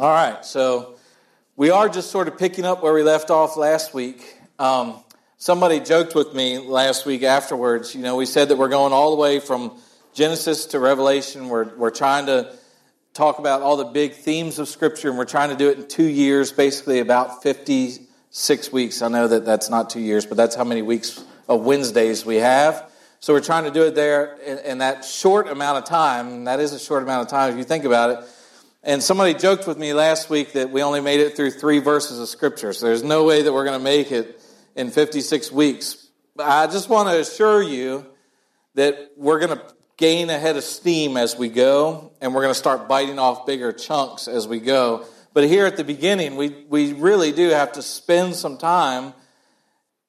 All right, so we are just sort of picking up where we left off last week. Um, somebody joked with me last week afterwards. You know, we said that we're going all the way from Genesis to Revelation. We're, we're trying to talk about all the big themes of Scripture, and we're trying to do it in two years, basically about 56 weeks. I know that that's not two years, but that's how many weeks of Wednesdays we have. So we're trying to do it there in, in that short amount of time. That is a short amount of time if you think about it. And somebody joked with me last week that we only made it through three verses of Scripture. So there's no way that we're going to make it in 56 weeks. But I just want to assure you that we're going to gain a head of steam as we go, and we're going to start biting off bigger chunks as we go. But here at the beginning, we, we really do have to spend some time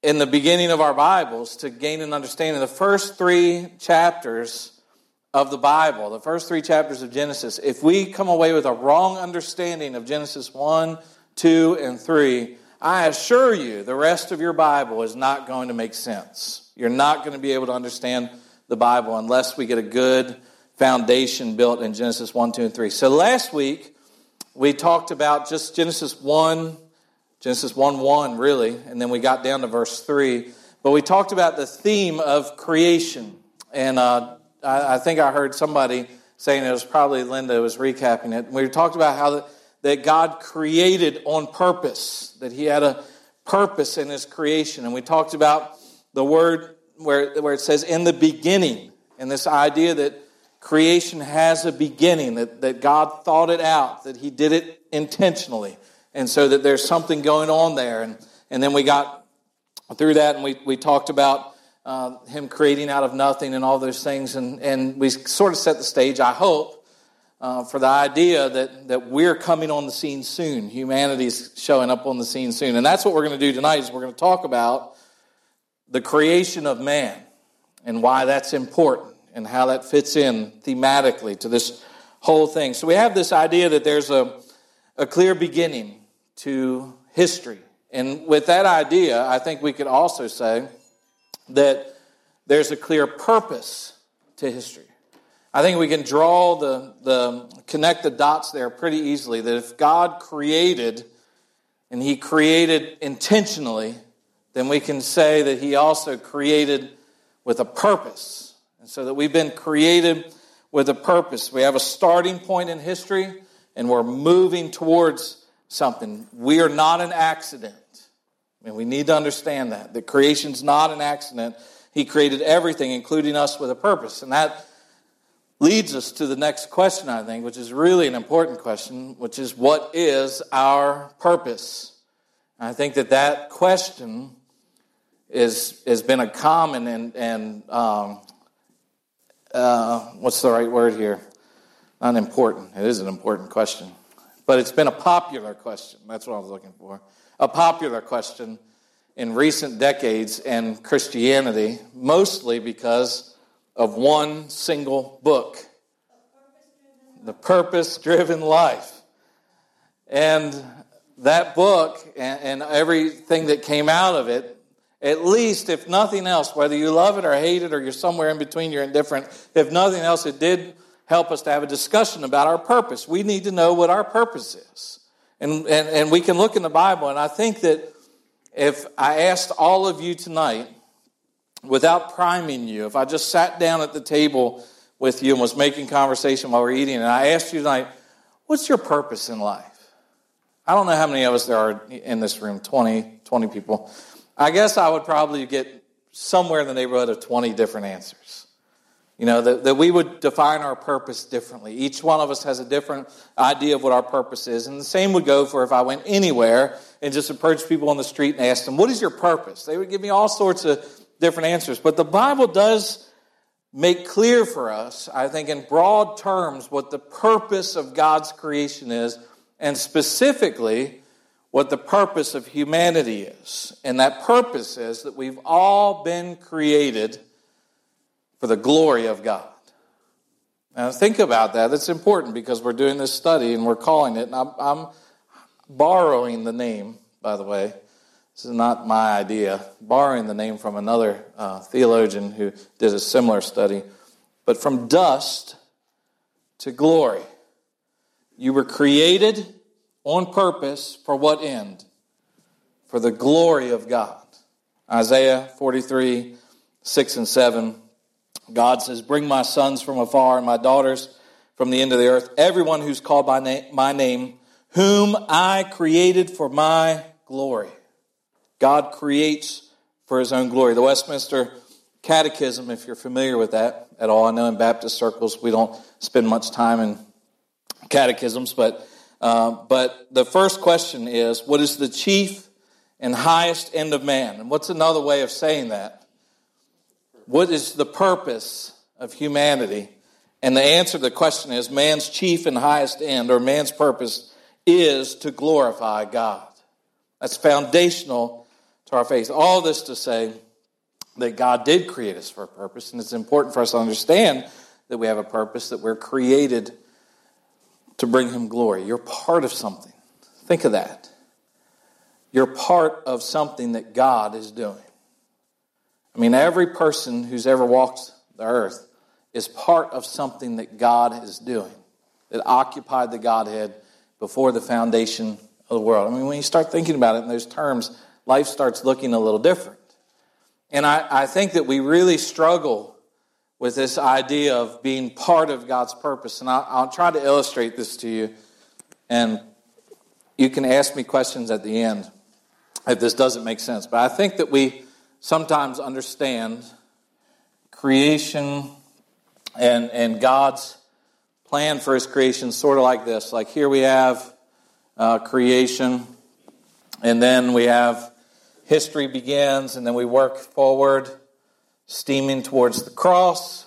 in the beginning of our Bibles to gain an understanding. Of the first three chapters of the Bible, the first three chapters of Genesis, if we come away with a wrong understanding of Genesis 1, 2, and 3, I assure you the rest of your Bible is not going to make sense. You're not going to be able to understand the Bible unless we get a good foundation built in Genesis 1, 2, and 3. So last week, we talked about just Genesis 1, Genesis 1 1, really, and then we got down to verse 3. But we talked about the theme of creation. And uh, I, I, think I heard somebody saying it was probably Linda was recapping it. We talked about how the, that God created on purpose, that He had a purpose in His creation. And we talked about the word where, where it says, in the beginning, and this idea that creation has a beginning, that, that God thought it out, that He did it intentionally, and so that there's something going on there. And, and then we got through that and we, we talked about uh, him creating out of nothing and all those things. And, and we sort of set the stage, I hope, uh, for the idea that, that we're coming on the scene soon. Humanity's showing up on the scene soon. And that's what we're going to do tonight is we're going to talk about the creation of man and why that's important and how that fits in thematically to this whole thing. So we have this idea that there's a, a clear beginning to history. And with that idea, I think we could also say that there's a clear purpose to history. I think we can draw the, the connect the dots there pretty easily that if God created and he created intentionally, then we can say that he also created with a purpose. And so that we've been created with a purpose. We have a starting point in history and we're moving towards something. We are not an accident. And we need to understand that. That creation's not an accident. He created everything, including us, with a purpose. And that leads us to the next question, I think, which is really an important question, which is what is our purpose? And I think that that question is, has been a common and, and um, uh, what's the right word here? Not important. It is an important question. But it's been a popular question. That's what I was looking for a popular question in recent decades in Christianity, mostly because of one single book The Purpose Driven Life. And that book and, and, everything that came out of it, at least, if nothing else, whether you love it or hate it or you're somewhere in between, you're indifferent, if nothing else, it did help us to have a discussion about our purpose. We need to know what our purpose is. And, and, and we can look in the Bible, and I think that if I asked all of you tonight, without priming you, if I just sat down at the table with you and was making conversation while we're eating, and I asked you tonight, what's your purpose in life? I don't know how many of us there are in this room 20, 20 people. I guess I would probably get somewhere in the neighborhood of 20 different answers. You know, that, that we would define our purpose differently. Each one of us has a different idea of what our purpose is. And the same would go for if I went anywhere and just approached people on the street and asked them, What is your purpose? They would give me all sorts of different answers. But the Bible does make clear for us, I think, in broad terms, what the purpose of God's creation is, and specifically what the purpose of humanity is. And that purpose is that we've all been created for the glory of God. Now, think about that. That's important because we're doing this study and we're calling it, and I'm, I'm borrowing the name, by the way. This is not my idea, borrowing the name from another uh, theologian who did a similar study. But from dust to glory. You were created on purpose for what end? For the glory of God. Isaiah 43, 6 and 7. God says, Bring my sons from afar and my daughters from the end of the earth, everyone who's called by na- my name, whom I created for my glory. God creates for his own glory. The Westminster Catechism, if you're familiar with that at all, I know in Baptist circles we don't spend much time in catechisms, but, uh, but the first question is what is the chief and highest end of man? And what's another way of saying that? What is the purpose of humanity? And the answer to the question is man's chief and highest end, or man's purpose, is to glorify God. That's foundational to our faith. All this to say that God did create us for a purpose, and it's important for us to understand that we have a purpose, that we're created to bring Him glory. You're part of something. Think of that. You're part of something that God is doing. I mean, every person who's ever walked the earth is part of something that God is doing, that occupied the Godhead before the foundation of the world. I mean, when you start thinking about it in those terms, life starts looking a little different. And I, I think that we really struggle with this idea of being part of God's purpose. And I'll, I'll try to illustrate this to you. And you can ask me questions at the end if this doesn't make sense. But I think that we sometimes understand creation and, and God's plan for his creation sort of like this. Like here we have uh, creation, and then we have history begins, and then we work forward, steaming towards the cross.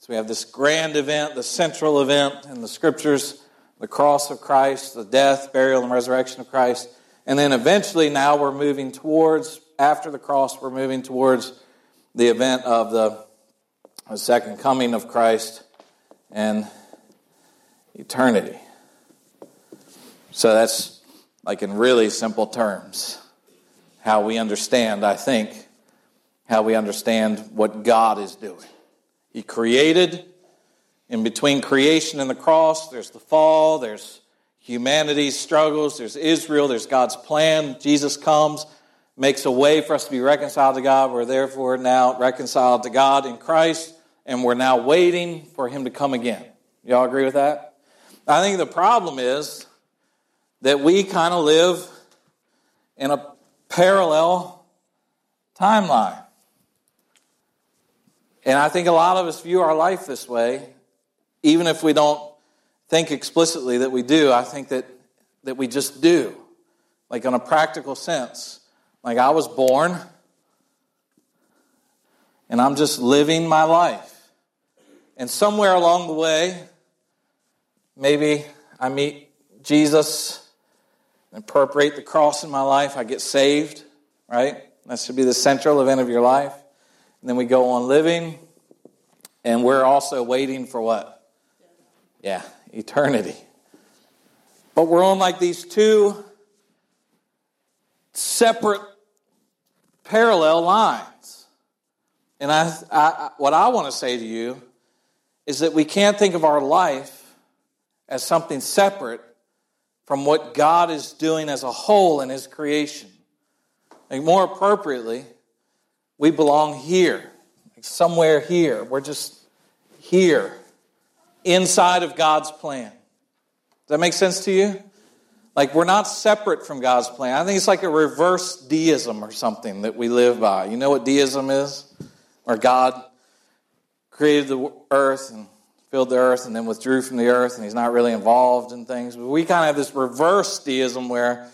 So we have this grand event, the central event in the scriptures, the cross of Christ, the death, burial, and resurrection of Christ. And then eventually now we're moving towards, after the cross, we're moving towards the event of the, the second coming of Christ and eternity. So that's like in really simple terms how we understand, I think, how we understand what God is doing. He created, in between creation and the cross, there's the fall, there's humanity's struggles, there's Israel, there's God's plan. Jesus comes, makes a way for us to be reconciled to God. We're therefore now reconciled to God in Christ, and we're now waiting for Him to come again. Y'all agree with that? I think the problem is that we kind of live in a parallel timeline. And I think a lot of us view our life this way, even if we don't think explicitly that we do. I think that, that we just do, like in a practical sense. Like I was born, and I'm just living my life. And somewhere along the way, maybe I meet Jesus and appropriate the cross in my life, I get saved, right? That should be the central event of your life. And then we go on living, and we're also waiting for what? Yeah, eternity. But we're on like these two separate parallel lines. And I, I, what I want to say to you is that we can't think of our life as something separate from what God is doing as a whole in His creation. Like more appropriately, we belong here, like somewhere here. We're just here, inside of God's plan. Does that make sense to you? Like we're not separate from God's plan. I think it's like a reverse deism or something that we live by. You know what deism is? Where God created the earth and filled the earth and then withdrew from the earth, and he's not really involved in things. But we kind of have this reverse deism where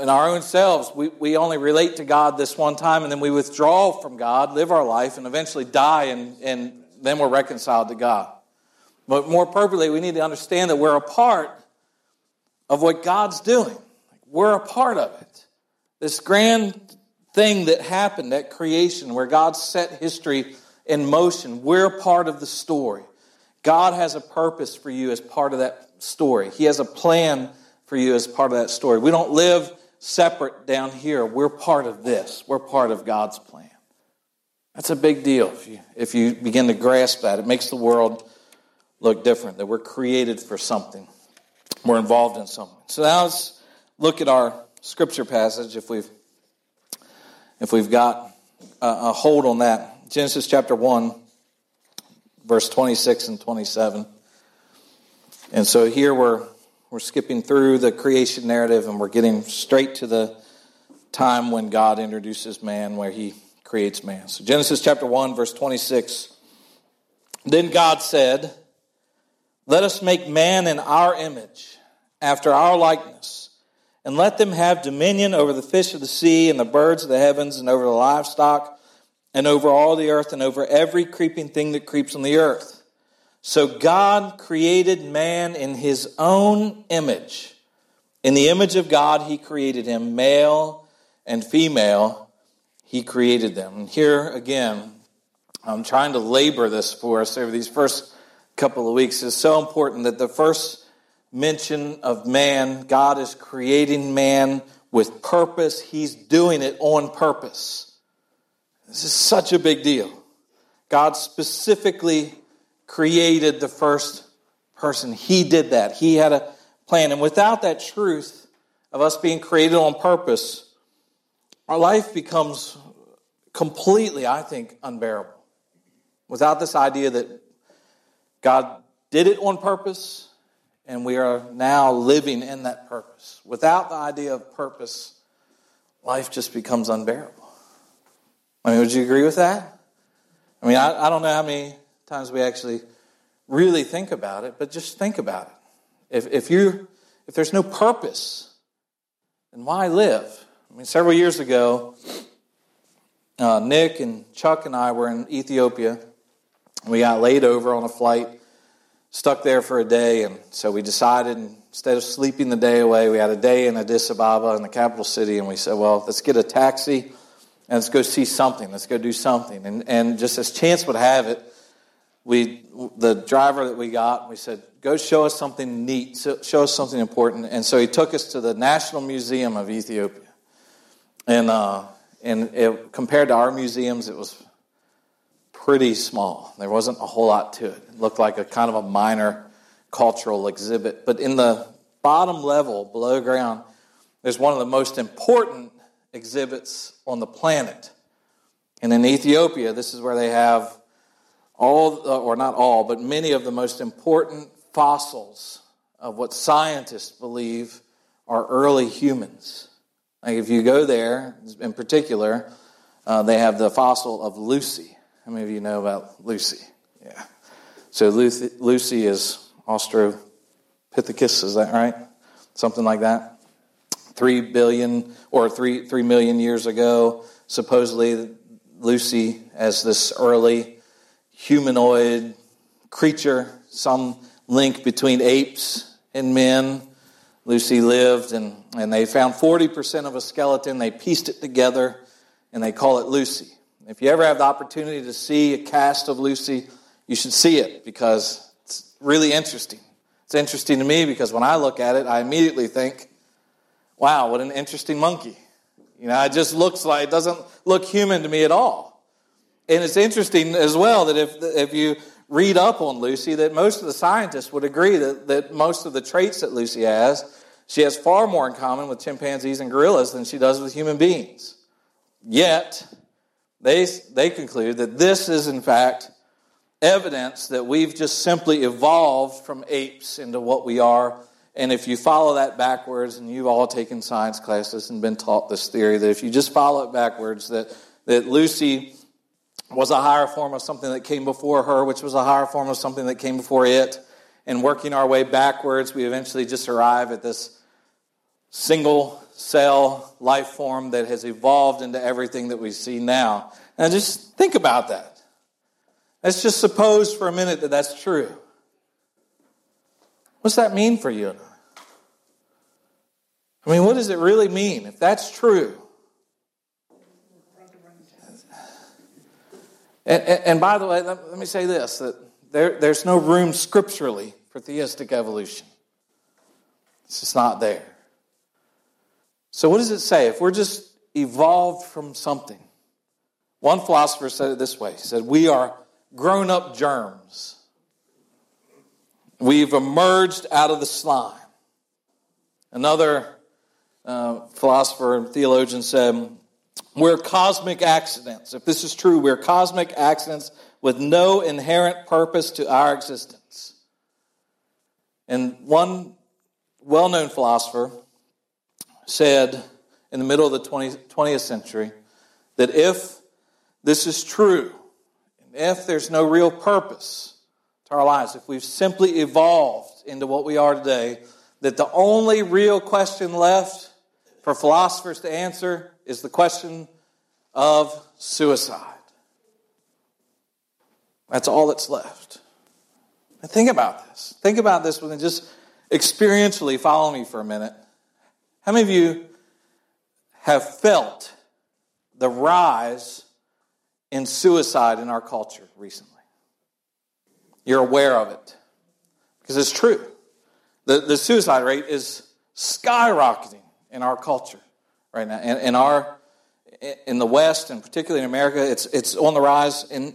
in our own selves, we, we only relate to God this one time, and then we withdraw from God, live our life, and eventually die, and, and then we're reconciled to God. But more appropriately, we need to understand that we're a part of what God's doing. We're a part of it. This grand thing that happened, that creation, where God set history in motion, we're part of the story. God has a purpose for you as part of that story. He has a plan for you as part of that story. We don't live separate down here. We're part of this. We're part of God's plan. That's a big deal if you, if you begin to grasp that. It makes the world look different, that we're created for something. We're involved in something. So now let's look at our scripture passage if we've if we've got a, a hold on that. Genesis chapter 1 verse 26 and 27. And so here we're we're skipping through the creation narrative and we're getting straight to the time when God introduces man where he creates man. So Genesis chapter 1 verse 26. Then God said, "Let us make man in our image, after our likeness, and let them have dominion over the fish of the sea and the birds of the heavens and over the livestock and over all the earth and over every creeping thing that creeps on the earth." So God created man in his own image. In the image of God, he created him, male and female, he created them. And here again, I'm trying to labor this for us over these first couple of weeks. is so important that the first mention of man, God is creating man with purpose. He's doing it on purpose. This is such a big deal. God specifically created the first person. He did that. He had a plan. And without that truth of us being created on purpose, our life becomes completely, I think, unbearable. Without this idea that God did it on purpose and we are now living in that purpose. Without the idea of purpose, life just becomes unbearable. I mean, would you agree with that? I mean, I, I don't know how many times we actually really think about it, but just think about it. If, if, you, if there's no purpose, then why live? I mean, several years ago, uh, Nick and Chuck and I were in Ethiopia. We got laid over on a flight, stuck there for a day, and so we decided instead of sleeping the day away, we had a day in Addis Ababa in the capital city, and we said, well, let's get a taxi and let's go see something. Let's go do something. And, and just as chance would have it, we the driver that we got we said go show us something neat show us something important and so he took us to the national museum of ethiopia and uh, and it, compared to our museums it was pretty small there wasn't a whole lot to it it looked like a kind of a minor cultural exhibit but in the bottom level below ground there's one of the most important exhibits on the planet and in ethiopia this is where they have all, or not all, but many of the most important fossils of what scientists believe are early humans. Like if you go there, in particular, uh, they have the fossil of Lucy. How many of you know about Lucy? Yeah. So Lucy, is Australopithecus, is that right? Something like that. Three billion or three three million years ago, supposedly Lucy, as this early humanoid creature, some link between apes and men. Lucy lived, and, and they found 40% of a skeleton. They pieced it together, and they call it Lucy. If you ever have the opportunity to see a cast of Lucy, you should see it because it's really interesting. It's interesting to me because when I look at it, I immediately think, wow, what an interesting monkey. You know, it just looks like, it doesn't look human to me at all. And it's interesting as well that if, if you read up on Lucy, that most of the scientists would agree that, that most of the traits that Lucy has, she has far more in common with chimpanzees and gorillas than she does with human beings. Yet, they, they conclude that this is, in fact, evidence that we've just simply evolved from apes into what we are. And if you follow that backwards, and you've all taken science classes and been taught this theory, that if you just follow it backwards, that, that Lucy was a higher form of something that came before her, which was a higher form of something that came before it. And working our way backwards, we eventually just arrive at this single cell life form that has evolved into everything that we see now. Now, just think about that. Let's just suppose for a minute that that's true. What's that mean for you I mean, what does it really mean if that's true? And, and, and by the way, let, let, me say this that there, there's no room scripturally for theistic evolution. It's just not there. So, what does it say? If we're just evolved from something, one philosopher said it this way He said, We are grown up germs. We've emerged out of the slime. Another uh, philosopher and theologian said, We're cosmic accidents. If this is true, we're cosmic accidents with no inherent purpose to our existence. And one well known philosopher said in the middle of the 20th century that if this is true, and if there's no real purpose to our lives, if we've simply evolved into what we are today, that the only real question left for philosophers to answer is the question of suicide. That's all that's left. And think about this. Think about this and just experientially follow me for a minute. How many of you have felt the rise in suicide in our culture recently? You're aware of it because it's true. The, the suicide rate is skyrocketing in our culture right now. In, in, our, in the West, and particularly in America, it's, it's on the rise in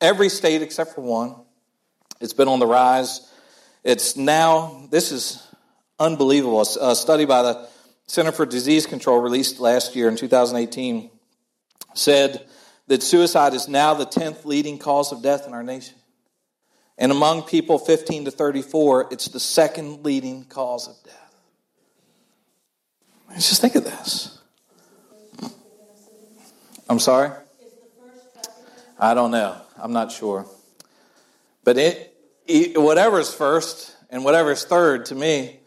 every state except for one. It's been on the rise. It's now, this is unbelievable. A study by the Center for Disease Control, released last year in 2018, said that suicide is now the 10th leading cause of death in our nation. And among people 15 to 34, it's the second leading cause of death. Let's just think of this. I'm sorry? I don't know. I'm not sure. But it, whatever's first and whatever's third to me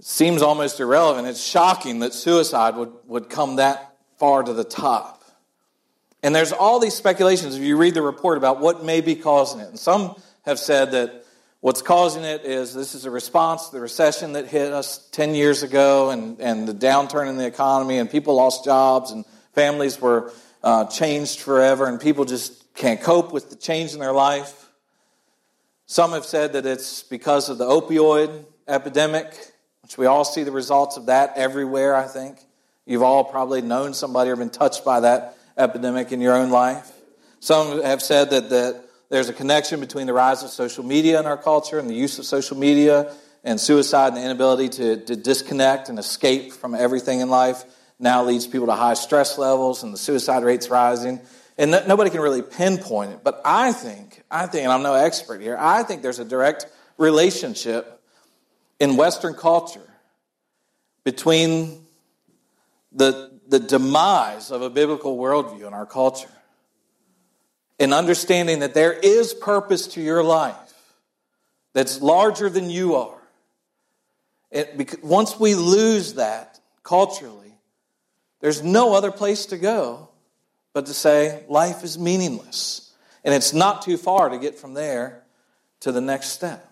seems almost irrelevant. It's shocking that suicide would, would come that far to the top. And there's all these speculations if you read the report about what may be causing it. And some have said that what's causing it is this is a response to the recession that hit us 10 years ago and, and the downturn in the economy, and people lost jobs and families were uh, changed forever, and people just can't cope with the change in their life. Some have said that it's because of the opioid epidemic, which we all see the results of that everywhere, I think. You've all probably known somebody or been touched by that epidemic in your own life. Some have said that, that there's a connection between the rise of social media in our culture and the use of social media and suicide and the inability to, to disconnect and escape from everything in life now leads people to high stress levels and the suicide rates rising. And no, nobody can really pinpoint it. But I think, I think, and I'm no expert here, I think there's a direct relationship in Western culture between the, the demise of a biblical worldview in our culture and understanding that there is purpose to your life that's larger than you are. It, once we lose that culturally, there's no other place to go but to say life is meaningless. And it's not too far to get from there to the next step.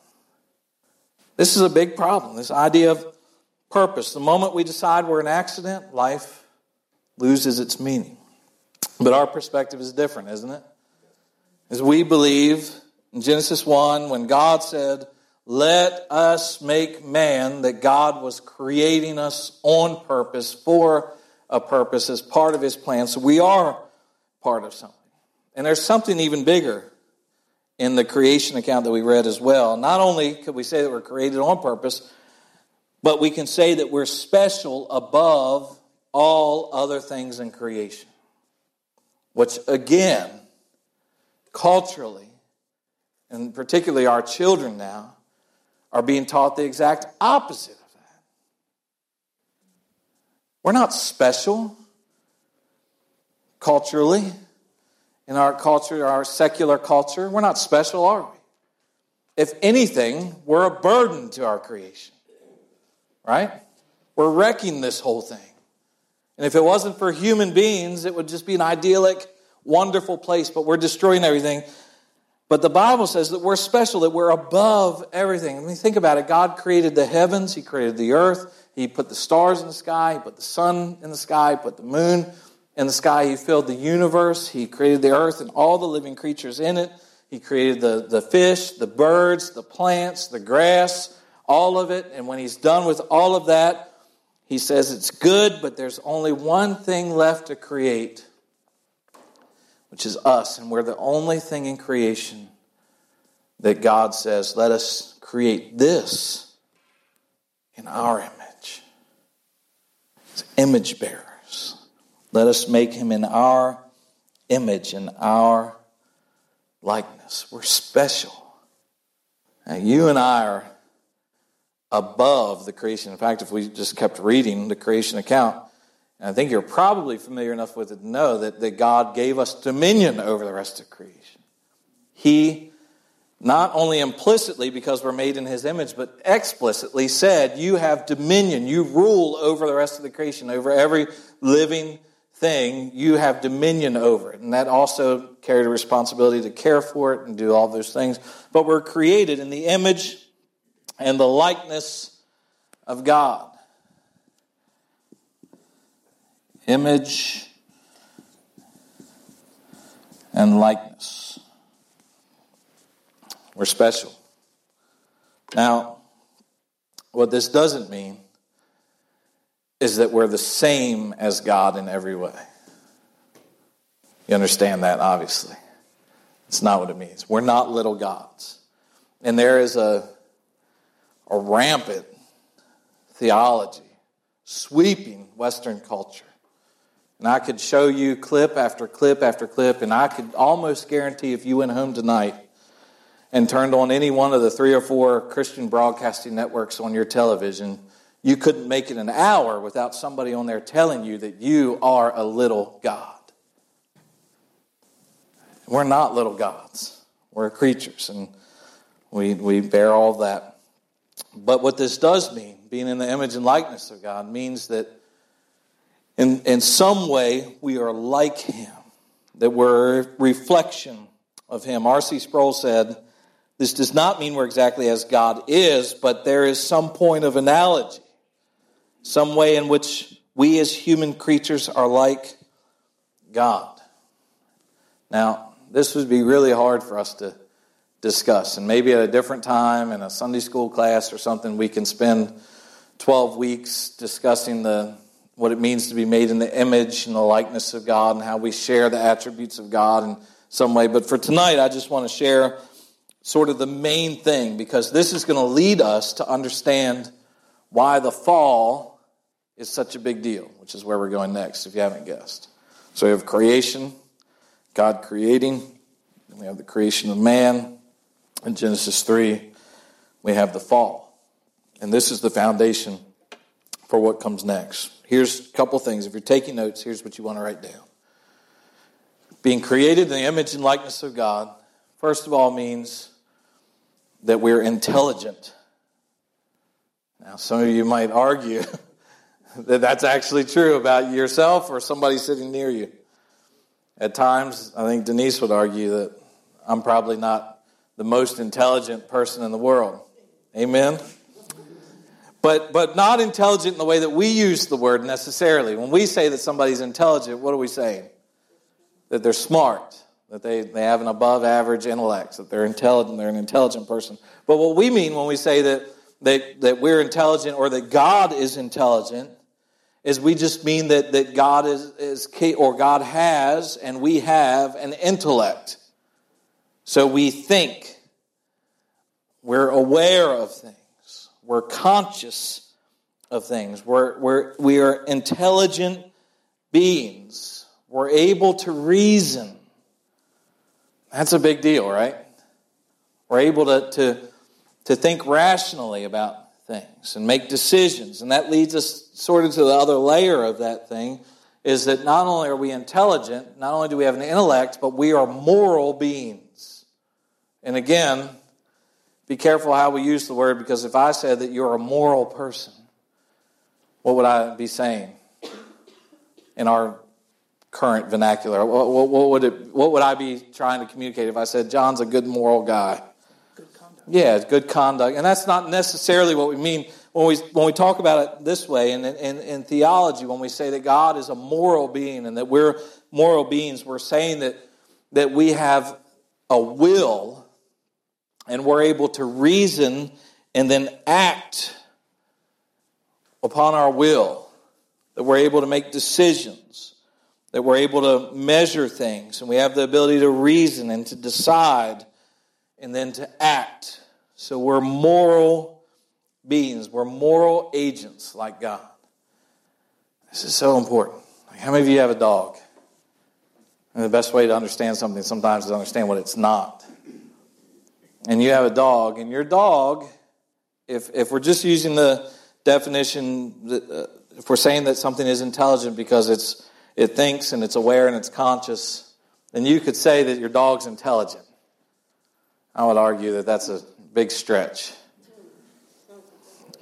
This is a big problem, this idea of purpose. The moment we decide we're an accident, life loses its meaning. But our perspective is different, isn't it? As we believe in Genesis 1, when God said, Let us make man, that God was creating us on purpose for a purpose as part of his plan. So we are part of something. And there's something even bigger in the creation account that we read as well. Not only could we say that we're created on purpose, but we can say that we're special above all other things in creation. Which, again, culturally, and particularly our children now, are being taught the exact opposite of that. We're not special culturally, in our culture, our secular culture. We're not special, are we? If anything, we're a burden to our creation, right? We're wrecking this whole thing. And if it wasn't for human beings, it would just be an idyllic wonderful place, but we're destroying everything. But the Bible says that we're special, that we're above everything. When you think about it, God created the heavens, He created the earth, He put the stars in the sky, He put the sun in the sky, He put the moon in the sky, He filled the universe, He created the earth and all the living creatures in it. He created the, the fish, the birds, the plants, the grass, all of it. And when He's done with all of that, He says it's good, but there's only one thing left to create which is us, and we're the only thing in creation that God says, let us create this in our image. It's image bearers. Let us make him in our image, in our likeness. We're special. Now, you and I are above the creation. In fact, if we just kept reading the creation account, and I think you're probably familiar enough with it to know that, that God gave us dominion over the rest of creation. He not only implicitly because we're made in his image, but explicitly said, You have dominion. You rule over the rest of the creation, over every living thing. You have dominion over it. And that also carried a responsibility to care for it and do all those things. But we're created in the image and the likeness of God. Image and likeness. We're special. Now, what this doesn't mean is that we're the same as God in every way. You understand that, obviously. It's not what it means. We're not little gods. And there is a, a rampant theology sweeping Western culture. And I could show you clip after clip after clip, and I could almost guarantee if you went home tonight and turned on any one of the three or four Christian broadcasting networks on your television, you couldn't make it an hour without somebody on there telling you that you are a little God. We're not little gods, we're creatures, and we, we bear all that. But what this does mean, being in the image and likeness of God, means that in, in some way we are like Him, that we're a reflection of Him. R.C. Sproul said, this does not mean we're exactly as God is, but there is some point of analogy, some way in which we as human creatures are like God. Now, this would be really hard for us to discuss, and maybe at a different time in a Sunday school class or something, we can spend 12 weeks discussing the what it means to be made in the image and the likeness of God and how we share the attributes of God in some way. But for tonight, I just want to share sort of the main thing because this is going to lead us to understand why the fall is such a big deal, which is where we're going next, if you haven't guessed. So we have creation, God creating, and we have the creation of man. In Genesis 3, we have the fall. And this is the foundation for what comes next. Here's a couple things. If you're taking notes, here's what you want to write down. Being created in the image and likeness of God, first of all, means that we're intelligent. Now, some of you might argue that that's actually true about yourself or somebody sitting near you. At times, I think Denise would argue that I'm probably not the most intelligent person in the world. Amen? But, but not intelligent in the way that we use the word necessarily. When we say that somebody's intelligent, what are we saying? That they're smart that they, they have an above average intellect, that they're intelligent, they're an intelligent person. But what we mean when we say that, that, that we're intelligent or that God is intelligent is we just mean that, that God is, is or God has and we have an intellect. So we think, we're aware of things, we're conscious of things, we're, we're, we are intelligent beings, we're able to reason. That's a big deal, right? We're able to, to, to think rationally about things and make decisions. And that leads us sort of to the other layer of that thing is that not only are we intelligent, not only do we have an intellect, but we are moral beings. And again, be careful how we use the word because if I said that you're a moral person, what would I be saying in our current vernacular? What, what, what, would it, what would I be trying to communicate if I said John's a good moral guy? Yeah, good conduct. And that's not necessarily what we mean when we, when we talk about it this way in, in, in theology, when we say that God is a moral being and that we're moral beings, we're saying that, that we have a will and we're able to reason and then act upon our will, that we're able to make decisions that we're able to measure things and we have the ability to reason and to decide and then to act. So we're moral beings. We're moral agents like God. This is so important. How many of you have a dog? And the best way to understand something sometimes is understand what it's not. And you have a dog, and your dog, if, if we're just using the definition, that, uh, if we're saying that something is intelligent because it's, it thinks and it's aware and it's conscious, then you could say that your dog's intelligent. I would argue that that's a big stretch.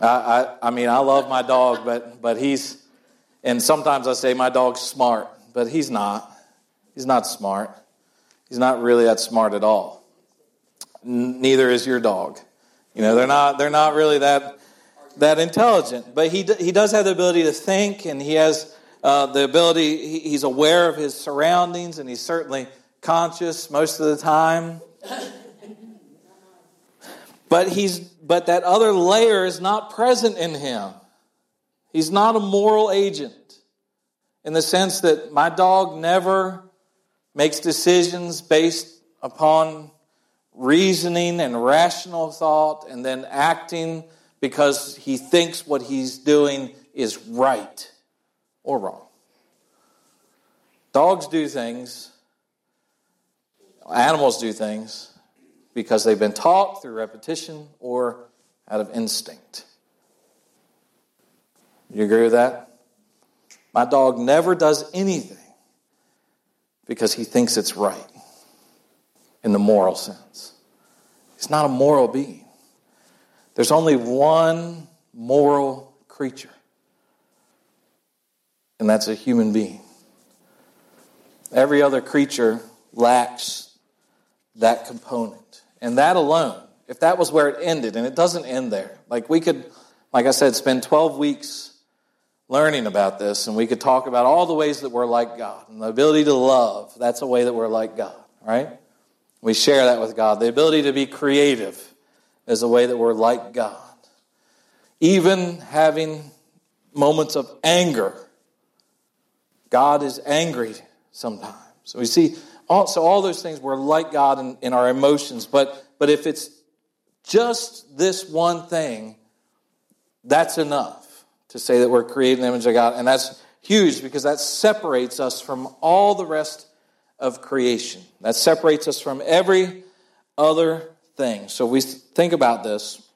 I, I, I mean, I love my dog, but, but he's, and sometimes I say my dog's smart, but he's not. He's not smart. He's not really that smart at all. Neither is your dog. You know, they're not, they're not really that, that intelligent, but he, he does have the ability to think and he has uh, the ability, he's aware of his surroundings and he's certainly conscious most of the time. But he's but that other layer is not present in him. He's not a moral agent in the sense that my dog never makes decisions based upon reasoning and rational thought and then acting because he thinks what he's doing is right or wrong. Dogs do things, animals do things because they've been taught through repetition or out of instinct. You agree with that? My dog never does anything because he thinks it's right in the moral sense. He's not a moral being. There's only one moral creature, and that's a human being. Every other creature lacks that component. And that alone, if that was where it ended, and it doesn't end there, like we could, like I said, spend 12 weeks learning about this, and we could talk about all the ways that we're like God. And the ability to love, that's a way that we're like God, right? We share that with God. The ability to be creative is a way that we're like God. Even having moments of anger, God is angry sometimes. So we see all, so all those things, we're like God in, in our emotions. But, but if it's just this one thing, that's enough to say that we're created in the image of God. And that's huge because that separates us from all the rest of creation. That separates us from every other thing. So we think about this.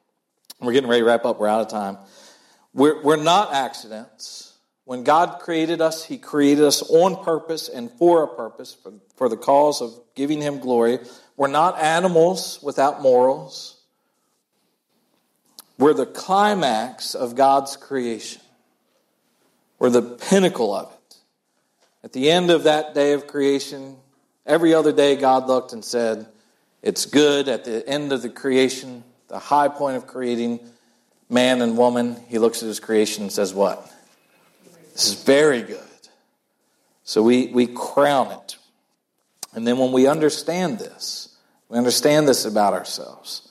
We're getting ready to wrap up. We're out of time. We're, we're not accidents. When God created us, He created us on purpose and for a purpose, for, for the cause of giving Him glory. We're not animals without morals. We're the climax of God's creation. We're the pinnacle of it. At the end of that day of creation, every other day God looked and said, It's good. At the end of the creation, the high point of creating man and woman, He looks at His creation and says, What? This is very good. So we, we crown it. And then when we understand this, we understand this about ourselves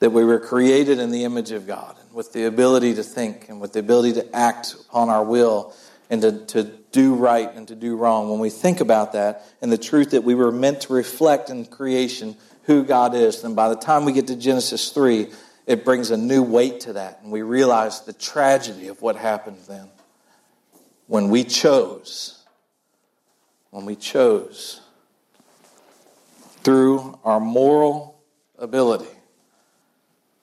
that we were created in the image of God and with the ability to think and with the ability to act upon our will and to, to do right and to do wrong. When we think about that and the truth that we were meant to reflect in creation who God is, then by the time we get to Genesis 3, it brings a new weight to that. And we realize the tragedy of what happened then when we chose, when we chose through our moral ability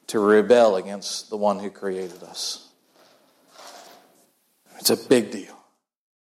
to rebel against the one who created us. It's a big deal.